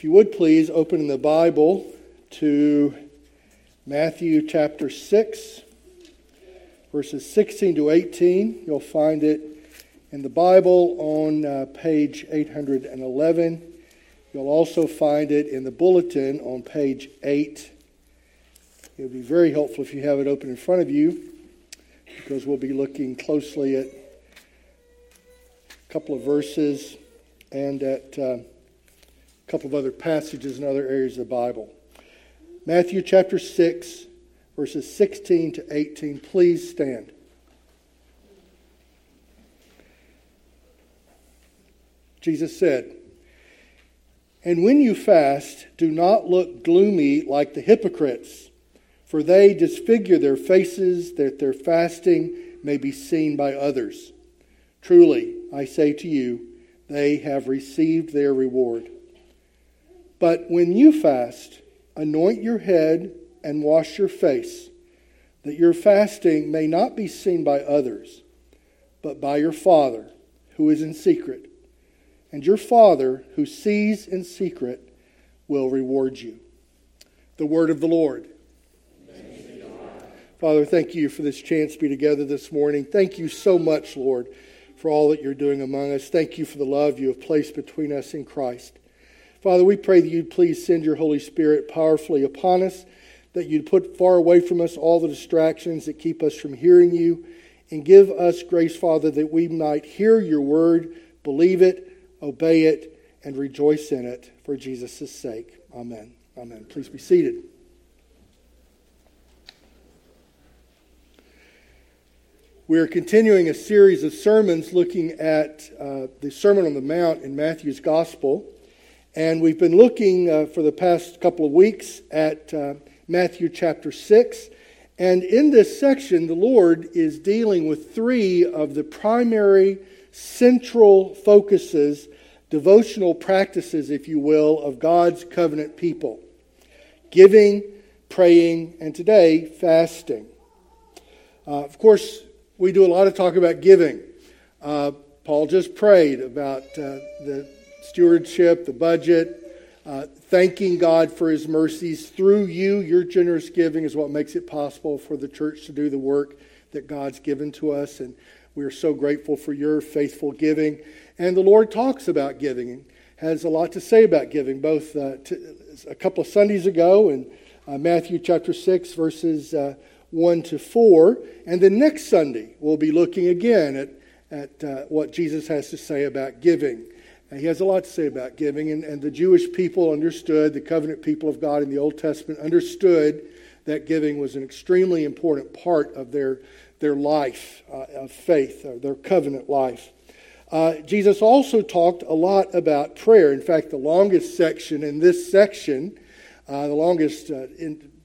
If you would please open the Bible to Matthew chapter 6, verses 16 to 18. You'll find it in the Bible on uh, page 811. You'll also find it in the bulletin on page 8. It would be very helpful if you have it open in front of you because we'll be looking closely at a couple of verses and at. Uh, couple of other passages in other areas of the Bible. Matthew chapter 6, verses 16 to 18. Please stand. Jesus said, And when you fast, do not look gloomy like the hypocrites, for they disfigure their faces that their fasting may be seen by others. Truly, I say to you, they have received their reward. But when you fast, anoint your head and wash your face, that your fasting may not be seen by others, but by your Father who is in secret. And your Father who sees in secret will reward you. The word of the Lord. Father, thank you for this chance to be together this morning. Thank you so much, Lord, for all that you're doing among us. Thank you for the love you have placed between us in Christ. Father, we pray that you'd please send your Holy Spirit powerfully upon us, that you'd put far away from us all the distractions that keep us from hearing you, and give us grace, Father, that we might hear your word, believe it, obey it, and rejoice in it for Jesus' sake. Amen. Amen. Please be seated. We are continuing a series of sermons looking at uh, the Sermon on the Mount in Matthew's Gospel. And we've been looking uh, for the past couple of weeks at uh, Matthew chapter 6. And in this section, the Lord is dealing with three of the primary central focuses, devotional practices, if you will, of God's covenant people giving, praying, and today, fasting. Uh, of course, we do a lot of talk about giving. Uh, Paul just prayed about uh, the stewardship, the budget, uh, thanking God for his mercies. Through you, your generous giving is what makes it possible for the church to do the work that God's given to us. And we are so grateful for your faithful giving. And the Lord talks about giving and has a lot to say about giving, both uh, a couple of Sundays ago in uh, Matthew chapter 6, verses uh, 1 to 4. And then next Sunday, we'll be looking again at, at uh, what Jesus has to say about giving. He has a lot to say about giving, and, and the Jewish people understood, the covenant people of God in the Old Testament understood that giving was an extremely important part of their, their life uh, of faith, their covenant life. Uh, Jesus also talked a lot about prayer. In fact, the longest section in this section, uh, the longest uh,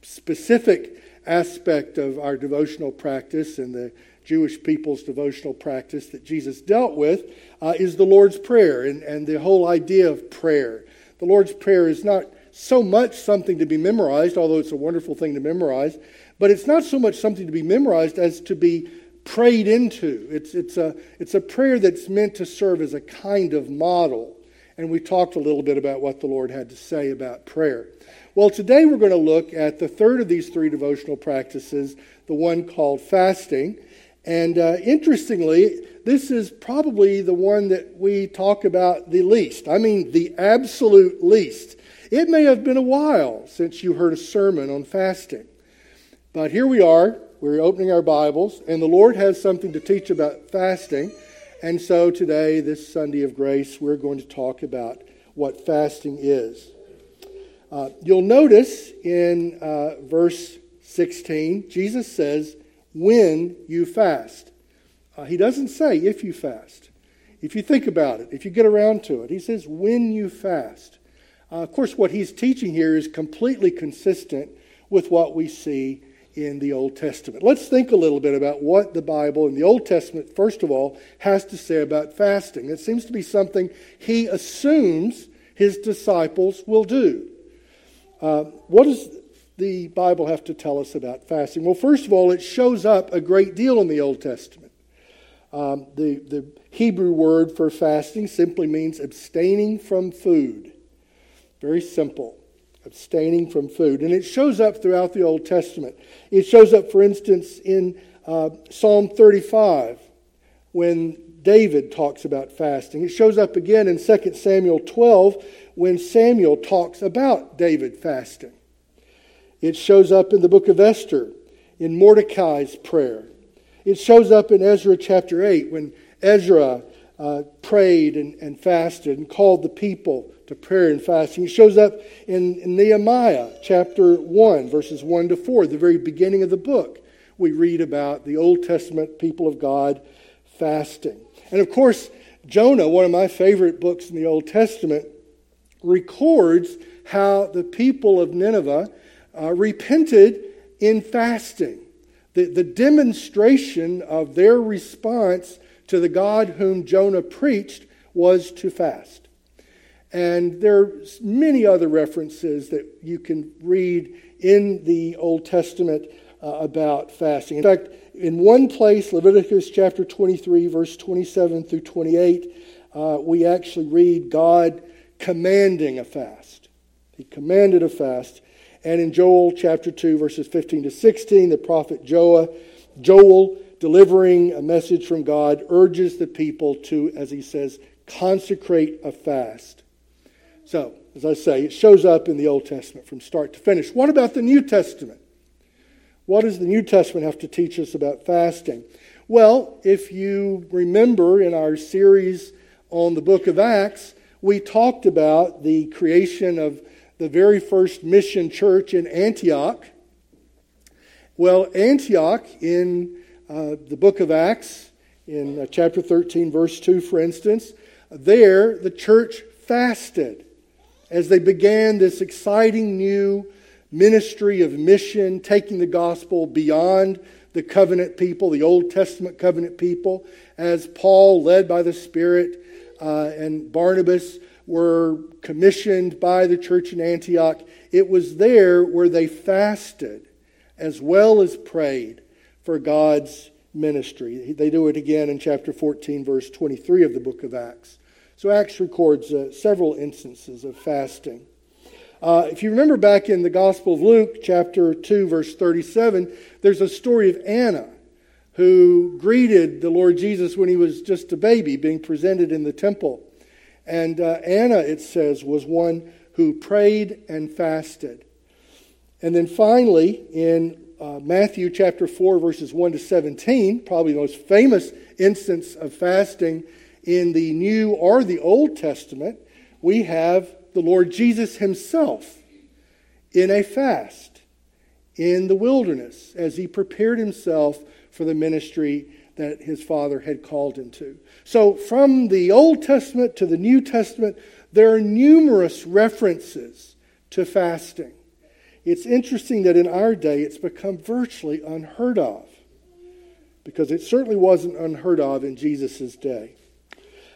specific aspect of our devotional practice and the Jewish people's devotional practice that Jesus dealt with uh, is the Lord's Prayer and, and the whole idea of prayer. The Lord's Prayer is not so much something to be memorized, although it's a wonderful thing to memorize, but it's not so much something to be memorized as to be prayed into. It's, it's, a, it's a prayer that's meant to serve as a kind of model. And we talked a little bit about what the Lord had to say about prayer. Well, today we're going to look at the third of these three devotional practices, the one called fasting. And uh, interestingly, this is probably the one that we talk about the least. I mean, the absolute least. It may have been a while since you heard a sermon on fasting. But here we are. We're opening our Bibles, and the Lord has something to teach about fasting. And so today, this Sunday of grace, we're going to talk about what fasting is. Uh, you'll notice in uh, verse 16, Jesus says, when you fast. Uh, he doesn't say if you fast. If you think about it, if you get around to it, he says when you fast. Uh, of course, what he's teaching here is completely consistent with what we see in the Old Testament. Let's think a little bit about what the Bible in the Old Testament, first of all, has to say about fasting. It seems to be something he assumes his disciples will do. Uh, what is the Bible have to tell us about fasting? Well, first of all, it shows up a great deal in the Old Testament. Um, the, the Hebrew word for fasting simply means abstaining from food. Very simple. Abstaining from food. And it shows up throughout the Old Testament. It shows up, for instance, in uh, Psalm 35 when David talks about fasting. It shows up again in 2 Samuel 12 when Samuel talks about David fasting. It shows up in the book of Esther in Mordecai's prayer. It shows up in Ezra chapter 8 when Ezra uh, prayed and, and fasted and called the people to prayer and fasting. It shows up in, in Nehemiah chapter 1, verses 1 to 4, the very beginning of the book. We read about the Old Testament people of God fasting. And of course, Jonah, one of my favorite books in the Old Testament, records how the people of Nineveh uh, repented in fasting. The, the demonstration of their response to the God whom Jonah preached was to fast. And there are many other references that you can read in the Old Testament uh, about fasting. In fact, in one place, Leviticus chapter 23, verse 27 through 28, uh, we actually read God commanding a fast. He commanded a fast. And in Joel chapter 2, verses 15 to 16, the prophet Joel, Joel, delivering a message from God, urges the people to, as he says, consecrate a fast. So, as I say, it shows up in the Old Testament from start to finish. What about the New Testament? What does the New Testament have to teach us about fasting? Well, if you remember in our series on the book of Acts, we talked about the creation of the very first mission church in Antioch. Well, Antioch in uh, the book of Acts, in uh, chapter 13, verse 2, for instance, there the church fasted as they began this exciting new ministry of mission, taking the gospel beyond the covenant people, the Old Testament covenant people, as Paul, led by the Spirit, uh, and Barnabas were commissioned by the church in Antioch, it was there where they fasted as well as prayed for God's ministry. They do it again in chapter 14, verse 23 of the book of Acts. So Acts records uh, several instances of fasting. Uh, if you remember back in the Gospel of Luke, chapter 2, verse 37, there's a story of Anna who greeted the Lord Jesus when he was just a baby being presented in the temple. And uh, Anna, it says, was one who prayed and fasted. And then finally, in uh, Matthew chapter 4, verses 1 to 17, probably the most famous instance of fasting in the New or the Old Testament, we have the Lord Jesus himself in a fast in the wilderness as he prepared himself for the ministry that his father had called him to. So, from the Old Testament to the New Testament, there are numerous references to fasting. It's interesting that in our day it's become virtually unheard of because it certainly wasn't unheard of in Jesus' day.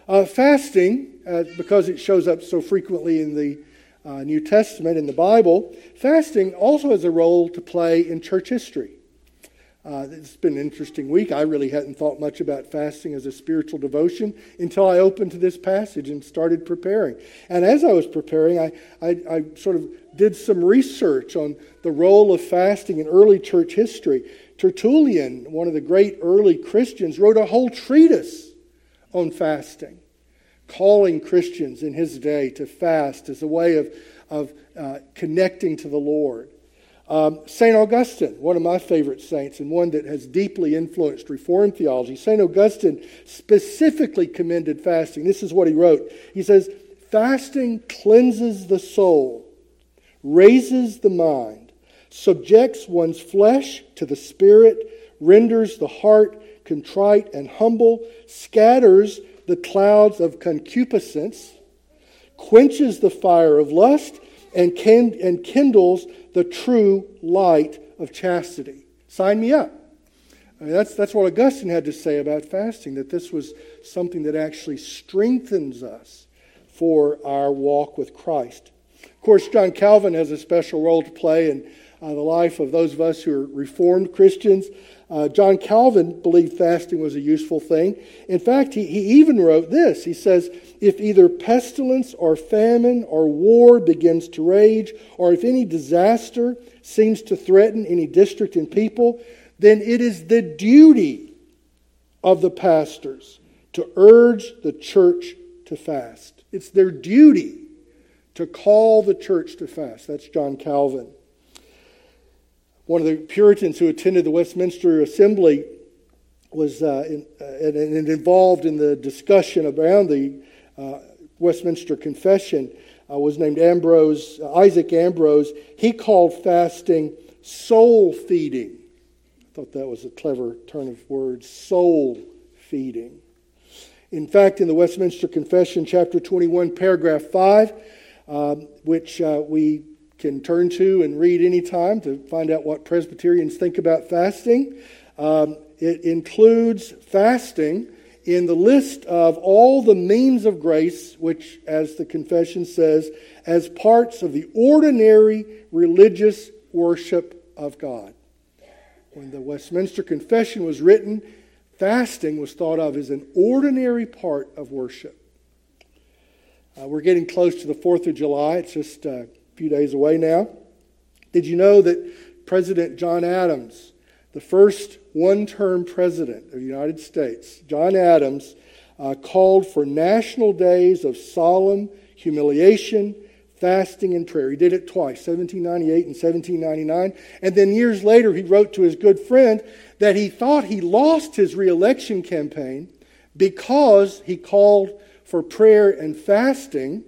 Uh, fasting, uh, because it shows up so frequently in the uh, New Testament, in the Bible, fasting also has a role to play in church history. Uh, it's been an interesting week. I really hadn't thought much about fasting as a spiritual devotion until I opened to this passage and started preparing. And as I was preparing, I, I, I sort of did some research on the role of fasting in early church history. Tertullian, one of the great early Christians, wrote a whole treatise on fasting, calling Christians in his day to fast as a way of, of uh, connecting to the Lord. Um, St. Augustine, one of my favorite saints and one that has deeply influenced Reformed theology, St. Augustine specifically commended fasting. This is what he wrote. He says, Fasting cleanses the soul, raises the mind, subjects one's flesh to the spirit, renders the heart contrite and humble, scatters the clouds of concupiscence, quenches the fire of lust, and, and kindles the true light of chastity. Sign me up. I mean, that's, that's what Augustine had to say about fasting, that this was something that actually strengthens us for our walk with Christ. Of course, John Calvin has a special role to play in uh, the life of those of us who are Reformed Christians. Uh, John Calvin believed fasting was a useful thing. In fact, he, he even wrote this. He says, If either pestilence or famine or war begins to rage, or if any disaster seems to threaten any district and people, then it is the duty of the pastors to urge the church to fast. It's their duty to call the church to fast. That's John Calvin. One of the Puritans who attended the Westminster Assembly was uh, in, uh, and, and, involved in the discussion around the uh, Westminster Confession uh, was named Ambrose, uh, Isaac Ambrose. He called fasting soul feeding. I thought that was a clever turn of words, soul feeding. In fact, in the Westminster Confession, chapter 21, paragraph 5, um, which uh, we can turn to and read anytime to find out what Presbyterians think about fasting. Um, it includes fasting in the list of all the means of grace, which, as the confession says, as parts of the ordinary religious worship of God. When the Westminster Confession was written, fasting was thought of as an ordinary part of worship. Uh, we're getting close to the 4th of July. It's just a few days away now. Did you know that President John Adams, the first one term president of the United States, John Adams, uh, called for national days of solemn humiliation, fasting, and prayer. He did it twice, 1798 and 1799. And then years later, he wrote to his good friend that he thought he lost his reelection campaign because he called for prayer and fasting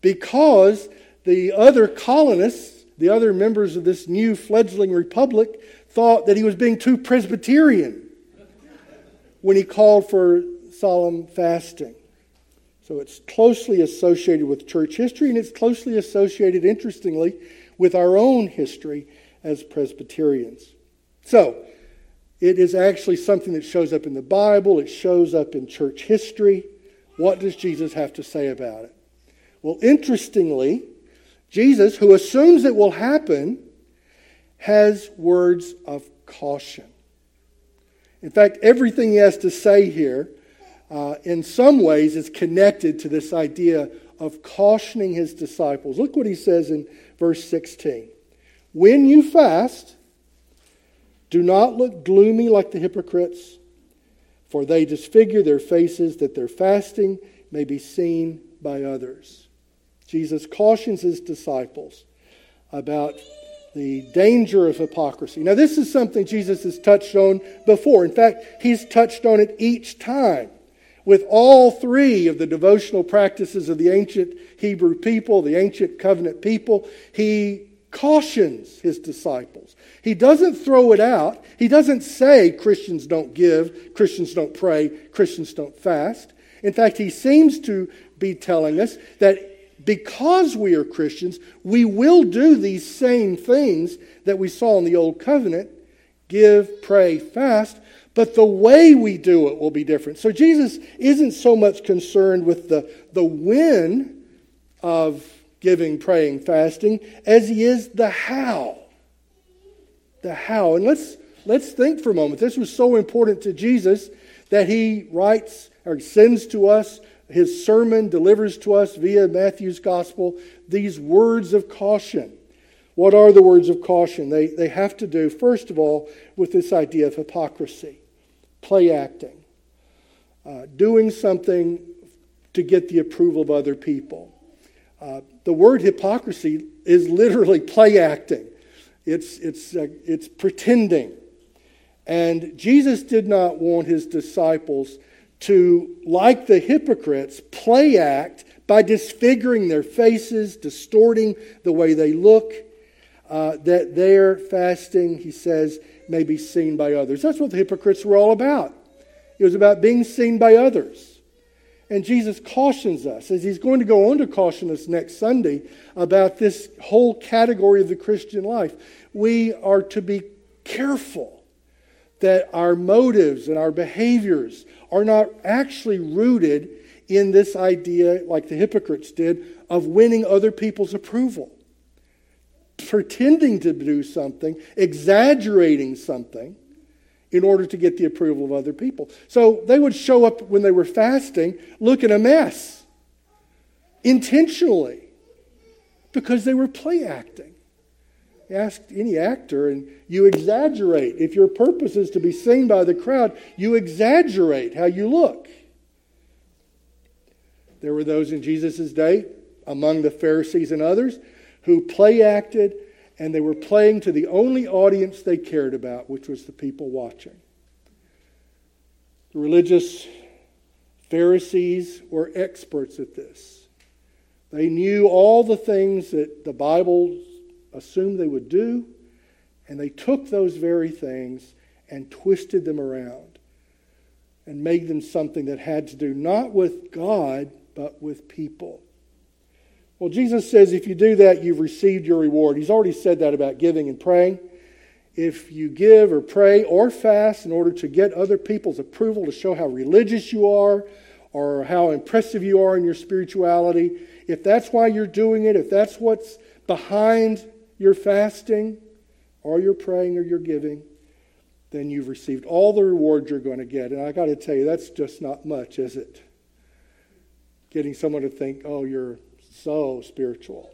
because the other colonists, the other members of this new fledgling republic, thought that he was being too Presbyterian when he called for solemn fasting. So it's closely associated with church history, and it's closely associated, interestingly, with our own history as Presbyterians. So, it is actually something that shows up in the Bible, it shows up in church history. What does Jesus have to say about it? Well, interestingly, Jesus, who assumes it will happen, has words of caution. In fact, everything he has to say here, uh, in some ways, is connected to this idea of cautioning his disciples. Look what he says in verse 16. When you fast, do not look gloomy like the hypocrites, for they disfigure their faces that their fasting may be seen by others. Jesus cautions his disciples about the danger of hypocrisy. Now, this is something Jesus has touched on before. In fact, he's touched on it each time. With all three of the devotional practices of the ancient Hebrew people, the ancient covenant people, he cautions his disciples. He doesn't throw it out. He doesn't say Christians don't give, Christians don't pray, Christians don't fast. In fact, he seems to be telling us that because we are Christians, we will do these same things that we saw in the Old Covenant give, pray, fast, but the way we do it will be different. So Jesus isn't so much concerned with the, the when of giving, praying, fasting, as he is the how. The how. And let's, let's think for a moment. This was so important to Jesus that he writes or sends to us his sermon, delivers to us via Matthew's gospel these words of caution. What are the words of caution? They, they have to do, first of all, with this idea of hypocrisy, play acting, uh, doing something to get the approval of other people. Uh, the word hypocrisy is literally play acting, it's, it's, uh, it's pretending. And Jesus did not want his disciples to, like the hypocrites, play act by disfiguring their faces, distorting the way they look, uh, that their fasting, he says, may be seen by others. That's what the hypocrites were all about. It was about being seen by others. And Jesus cautions us, as he's going to go on to caution us next Sunday about this whole category of the Christian life. We are to be careful that our motives and our behaviors are not actually rooted in this idea, like the hypocrites did, of winning other people's approval. pretending to do something, exaggerating something in order to get the approval of other people. So they would show up when they were fasting looking a mess intentionally because they were play acting. Ask any actor, and you exaggerate. If your purpose is to be seen by the crowd, you exaggerate how you look. There were those in Jesus' day, among the Pharisees and others, who play acted and they were playing to the only audience they cared about, which was the people watching. The religious Pharisees were experts at this. They knew all the things that the Bible assumed they would do, and they took those very things and twisted them around and made them something that had to do not with God, but with people. Well, Jesus says if you do that, you've received your reward. He's already said that about giving and praying. If you give or pray or fast in order to get other people's approval to show how religious you are or how impressive you are in your spirituality, if that's why you're doing it, if that's what's behind your fasting or your praying or your giving, then you've received all the reward you're going to get. And I got to tell you, that's just not much, is it? Getting someone to think, oh, you're so spiritual.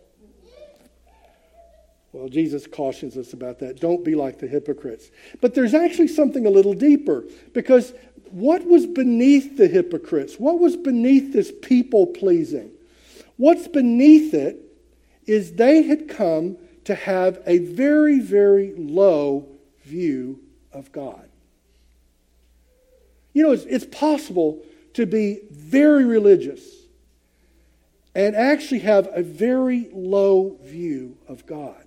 Well, Jesus cautions us about that. Don't be like the hypocrites. But there's actually something a little deeper because what was beneath the hypocrites? What was beneath this people pleasing? What's beneath it is they had come to have a very, very low view of God. You know, it's, it's possible to be very religious and actually have a very low view of God.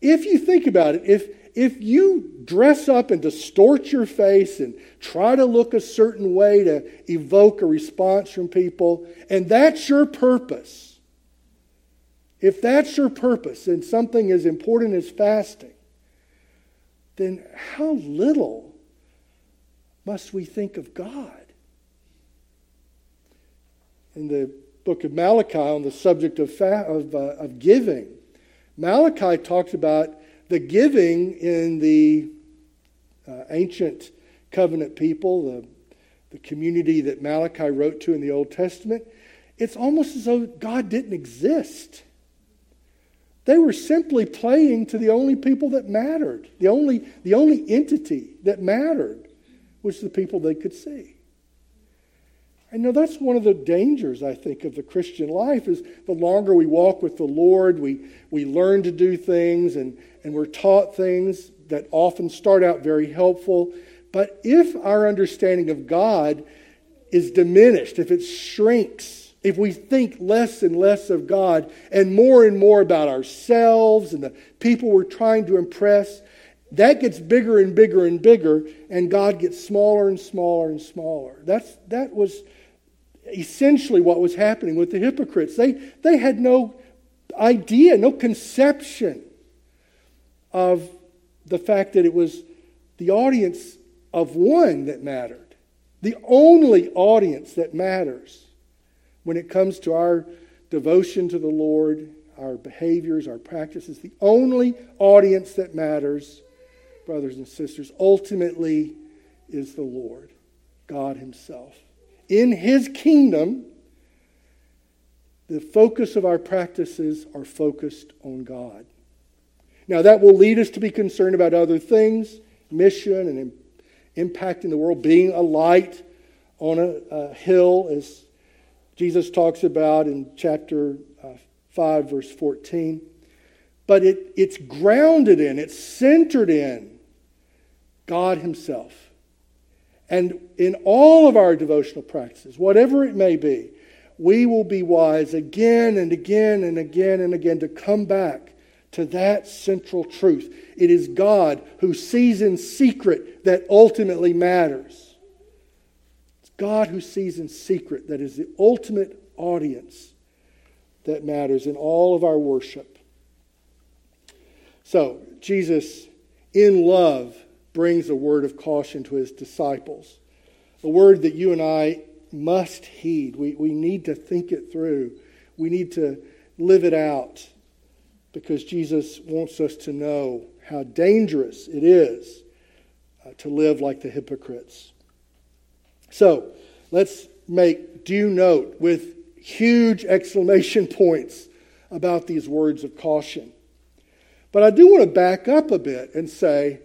If you think about it, if, if you dress up and distort your face and try to look a certain way to evoke a response from people, and that's your purpose, if that's your purpose and something as important as fasting, then how little must we think of God? In the book of Malachi on the subject of, fa- of, uh, of giving. Malachi talks about the giving in the uh, ancient covenant people, the, the community that Malachi wrote to in the Old Testament. It's almost as though God didn't exist. They were simply playing to the only people that mattered. The only, the only entity that mattered was the people they could see. I know that's one of the dangers, I think, of the Christian life is the longer we walk with the Lord, we, we learn to do things and, and we're taught things that often start out very helpful. But if our understanding of God is diminished, if it shrinks, if we think less and less of God and more and more about ourselves and the people we're trying to impress, that gets bigger and bigger and bigger, and God gets smaller and smaller and smaller. That's, that was essentially what was happening with the hypocrites. They, they had no idea, no conception of the fact that it was the audience of one that mattered, the only audience that matters when it comes to our devotion to the Lord, our behaviors, our practices. The only audience that matters, brothers and sisters, ultimately is the Lord, God Himself in His kingdom, the focus of our practices are focused on God. Now, that will lead us to be concerned about other things, mission and impacting the world, being a light on a, a hill, as Jesus talks about in chapter uh, 5, verse 14. But it, it's grounded in, it's centered in God Himself. And in all of our devotional practices, whatever it may be, we will be wise again and again and again and again to come back to that central truth. It is God who sees in secret that ultimately matters. God who sees in secret that is the ultimate audience that matters in all of our worship. So, Jesus, in love, brings a word of caution to his disciples. A word that you and I must heed. We, we need to think it through, we need to live it out. because Jesus wants us to know how dangerous it is uh, to live like the hypocrites. So let's make due note with huge exclamation points about these words of caution. But I do want to back up a bit and say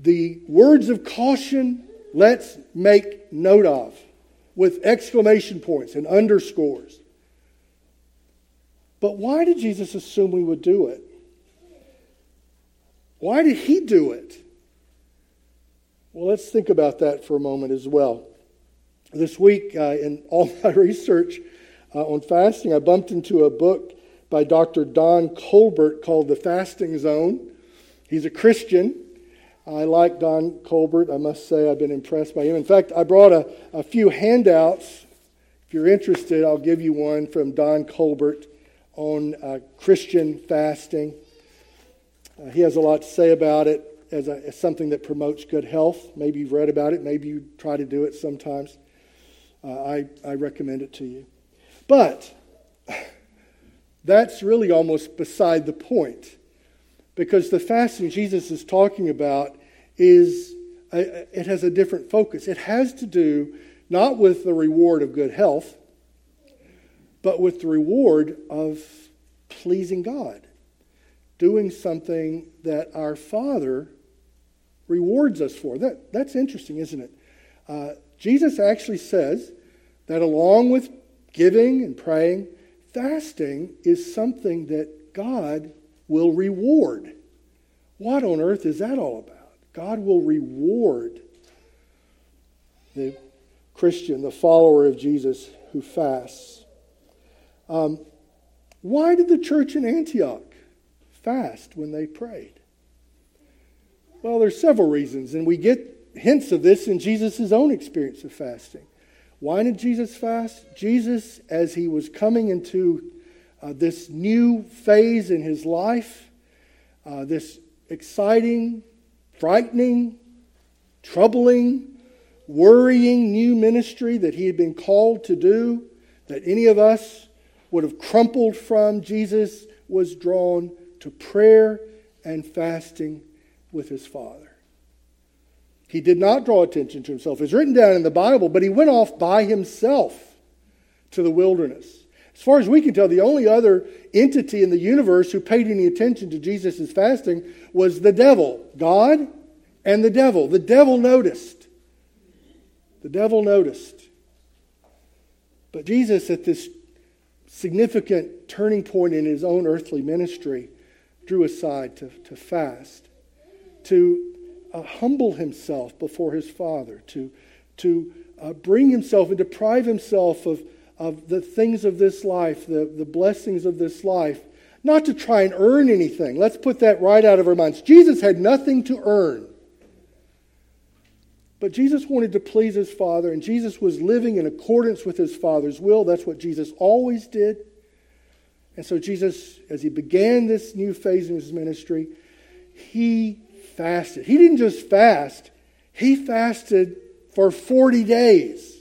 the words of caution, let's make note of with exclamation points and underscores. But why did Jesus assume we would do it? Why did he do it? Well, let's think about that for a moment as well. This week, uh, in all my research uh, on fasting, I bumped into a book by Dr. Don Colbert called The Fasting Zone. He's a Christian. I like Don Colbert. I must say I've been impressed by him. In fact, I brought a, a few handouts. If you're interested, I'll give you one from Don Colbert on uh, Christian fasting. Uh, he has a lot to say about it as, a, as, something that promotes good health. Maybe you've read about it. Maybe you try to do it sometimes. Uh, I, I recommend it to you. But that's really almost beside the point because the fasting Jesus is talking about is a, it has a different focus. It has to do not with the reward of good health, but with the reward of pleasing God, doing something that our Father rewards us for. That, that's interesting, isn't it? Uh, Jesus actually says that along with giving and praying, fasting is something that God will reward. What on earth is that all about? God will reward the Christian, the follower of Jesus who fasts. Um, why did the church in Antioch fast when they prayed? Well, there's several reasons, and we get hints of this in Jesus' own experience of fasting. Why did Jesus fast? Jesus, as he was coming into uh, this new phase in his life, uh, this exciting, frightening, troubling, worrying new ministry that he had been called to do, that any of us would have crumpled from, Jesus was drawn to prayer and fasting with his Father. He did not draw attention to himself. It's written down in the Bible, but he went off by himself to the wilderness. As far as we can tell, the only other entity in the universe who paid any attention to Jesus' fasting was the devil. God and the devil. The devil noticed. The devil noticed. But Jesus, at this significant turning point in his own earthly ministry, drew aside to, to fast, to uh, humble himself before his Father, to, to uh, bring himself and deprive himself of of the things of this life, the, the blessings of this life, not to try and earn anything. Let's put that right out of our minds. Jesus had nothing to earn. But Jesus wanted to please his Father, and Jesus was living in accordance with his Father's will. That's what Jesus always did. And so, Jesus, as he began this new phase in his ministry, he fasted. He didn't just fast, he fasted for 40 days.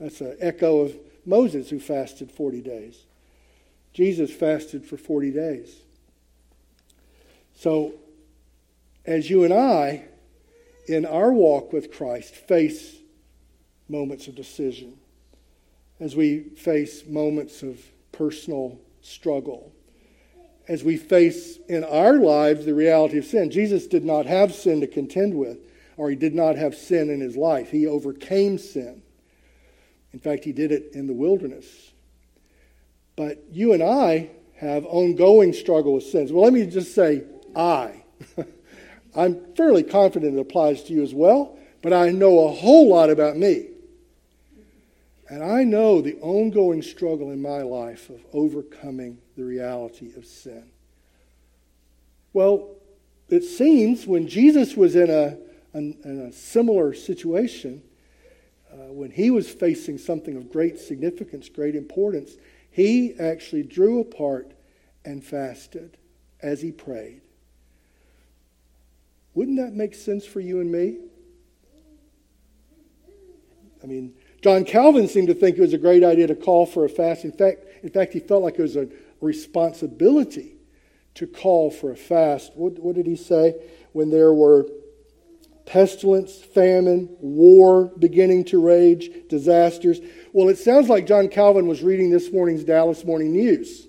That's an echo of Moses who fasted 40 days. Jesus fasted for 40 days. So, as you and I, in our walk with Christ, face moments of decision, as we face moments of personal struggle, as we face in our lives the reality of sin, Jesus did not have sin to contend with, or he did not have sin in his life. He overcame sin. In fact, he did it in the wilderness. But you and I have ongoing struggle with sins. Well, let me just say, I. I'm fairly confident it applies to you as well, but I know a whole lot about me. And I know the ongoing struggle in my life of overcoming the reality of sin. Well, it seems when Jesus was in a, in, a similar situation, uh, when he was facing something of great significance, great importance, he actually drew apart and fasted as he prayed. Wouldn't that make sense for you and me? I mean, John Calvin seemed to think it was a great idea to call for a fast. In fact, In fact, he felt like it was a responsibility to call for a fast. What, what did he say? When there were pestilence, famine, war beginning to rage, disasters. Well, it sounds like John Calvin was reading this morning's Dallas Morning News.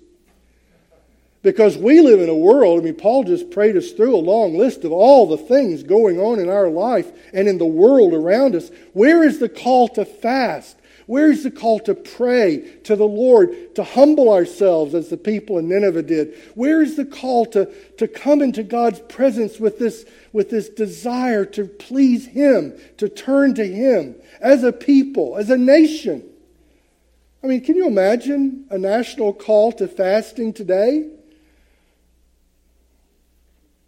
Because we live in a world, I mean, Paul just prayed us through a long list of all the things going on in our life and in the world around us. Where is the call to fast? Where is the call to pray to the Lord, to humble ourselves as the people in Nineveh did? Where is the call to, to come into God's presence with this, with this desire to please Him, to turn to Him as a people, as a nation? I mean, can you imagine a national call to fasting today?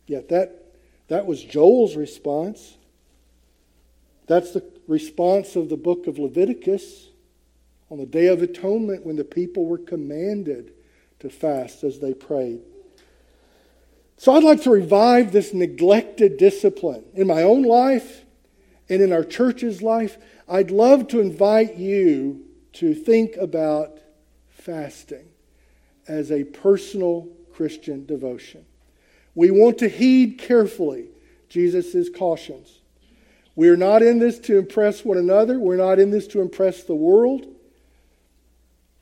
Yet that, that was Joel's response. That's the response of the book of Leviticus on the Day of Atonement when the people were commanded to fast as they prayed. So I'd like to revive this neglected discipline in my own life and in our church's life. I'd love to invite you to think about fasting as a personal Christian devotion. We want to heed carefully Jesus' cautions. We're not in this to impress one another. We're not in this to impress the world.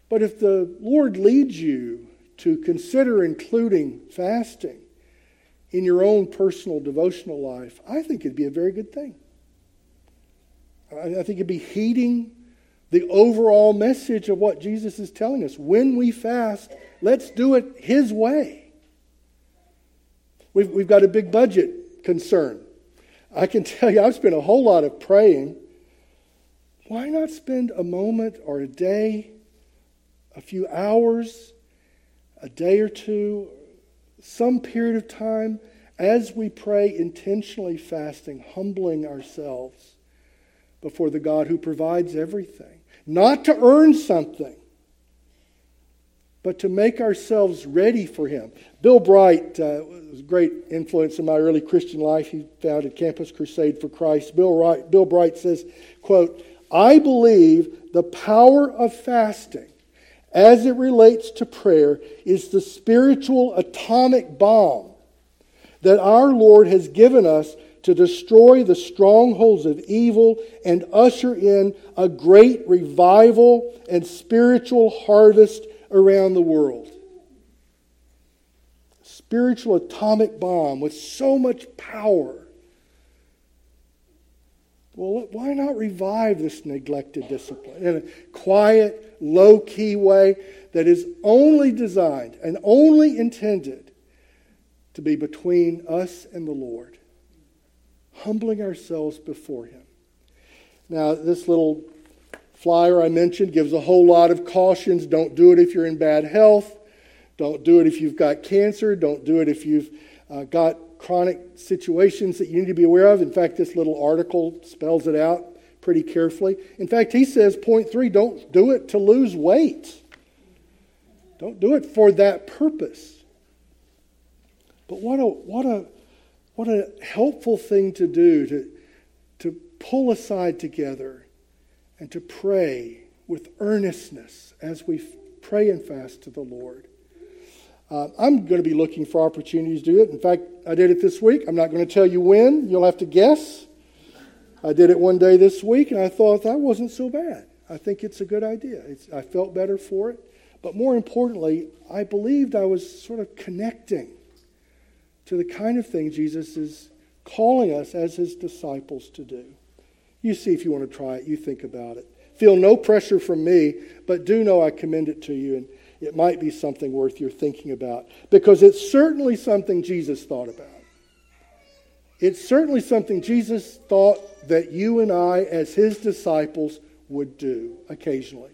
But if the Lord leads you to consider including fasting in your own personal devotional life, I think it'd be a very good thing. I think it'd be heeding the overall message of what Jesus is telling us. When we fast, let's do it His way. We've, we've got a big budget concern. I can tell you, I've spent a whole lot of praying. Why not spend a moment or a day, a few hours, a day or two, some period of time as we pray, intentionally fasting, humbling ourselves before the God who provides everything? Not to earn something, but to make ourselves ready for Him. Bill Bright uh, was a great influence in my early Christian life. He founded Campus Crusade for Christ. Bill, Wright, Bill Bright says, quote, I believe the power of fasting as it relates to prayer is the spiritual atomic bomb that our Lord has given us to destroy the strongholds of evil and usher in a great revival and spiritual harvest around the world. Spiritual atomic bomb with so much power. Well, why not revive this neglected discipline in a quiet, low key way that is only designed and only intended to be between us and the Lord, humbling ourselves before Him? Now, this little flyer I mentioned gives a whole lot of cautions. Don't do it if you're in bad health. Don't do it if you've got cancer. Don't do it if you've uh, got chronic situations that you need to be aware of. In fact, this little article spells it out pretty carefully. In fact, he says, point three, don't do it to lose weight. Don't do it for that purpose. But what a, what a, what a helpful thing to do to, to pull aside together and to pray with earnestness as we pray and fast to the Lord. Uh, I'm going to be looking for opportunities to do it. In fact, I did it this week. I'm not going to tell you when. You'll have to guess. I did it one day this week, and I thought that wasn't so bad. I think it's a good idea. It's, I felt better for it. But more importantly, I believed I was sort of connecting to the kind of thing Jesus is calling us as his disciples to do. You see if you want to try it. You think about it. Feel no pressure from me, but do know I commend it to you, and it might be something worth your thinking about because it's certainly something Jesus thought about. It's certainly something Jesus thought that you and I, as his disciples, would do occasionally.